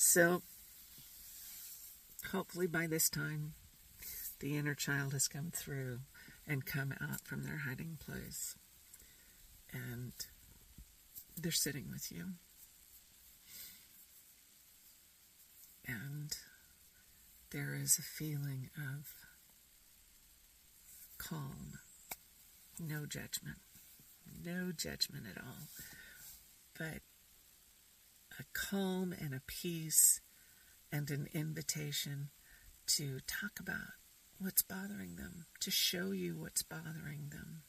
So, hopefully, by this time, the inner child has come through and come out from their hiding place. And they're sitting with you. And there is a feeling of calm, no judgment, no judgment at all, but a calm and a peace and an invitation to talk about what's bothering them, to show you what's bothering them.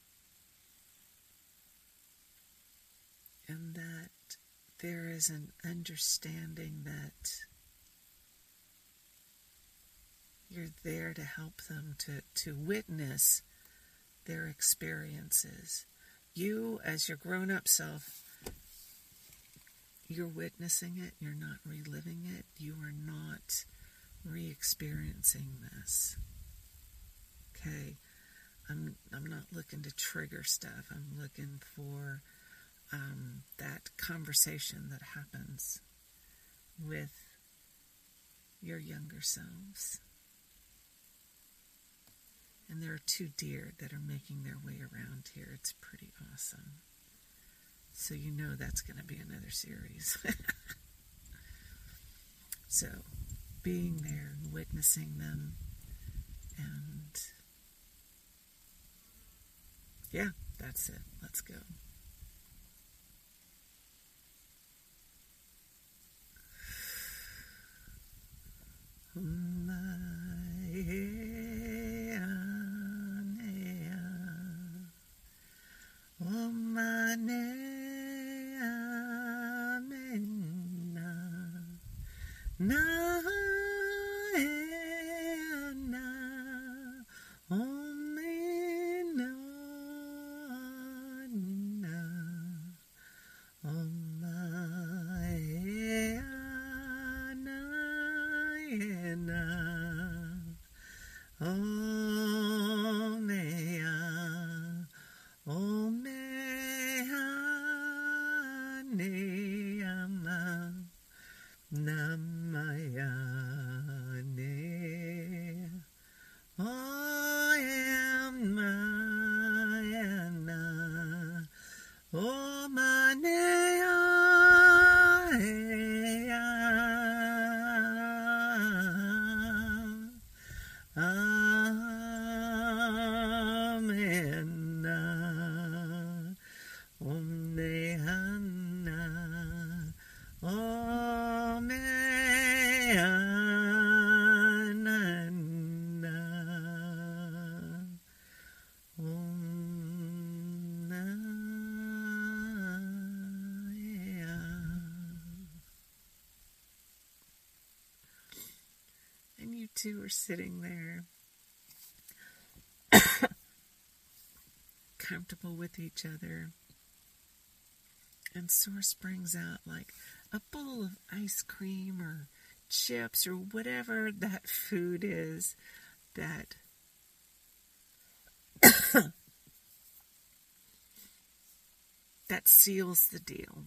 And that there is an understanding that you're there to help them to, to witness their experiences. You, as your grown up self, you're witnessing it, you're not reliving it, you are not re experiencing this. Okay? I'm, I'm not looking to trigger stuff, I'm looking for um, that conversation that happens with your younger selves. And there are two deer that are making their way around here. It's pretty awesome. So you know that's going to be another series. so being there witnessing them and yeah, that's it. Let's go. Hmm. na na only na na na na oh Namayane. I Mayana. O oh, Om Nehana two are sitting there, comfortable with each other. And Source brings out like a bowl of ice cream or chips or whatever that food is that that seals the deal.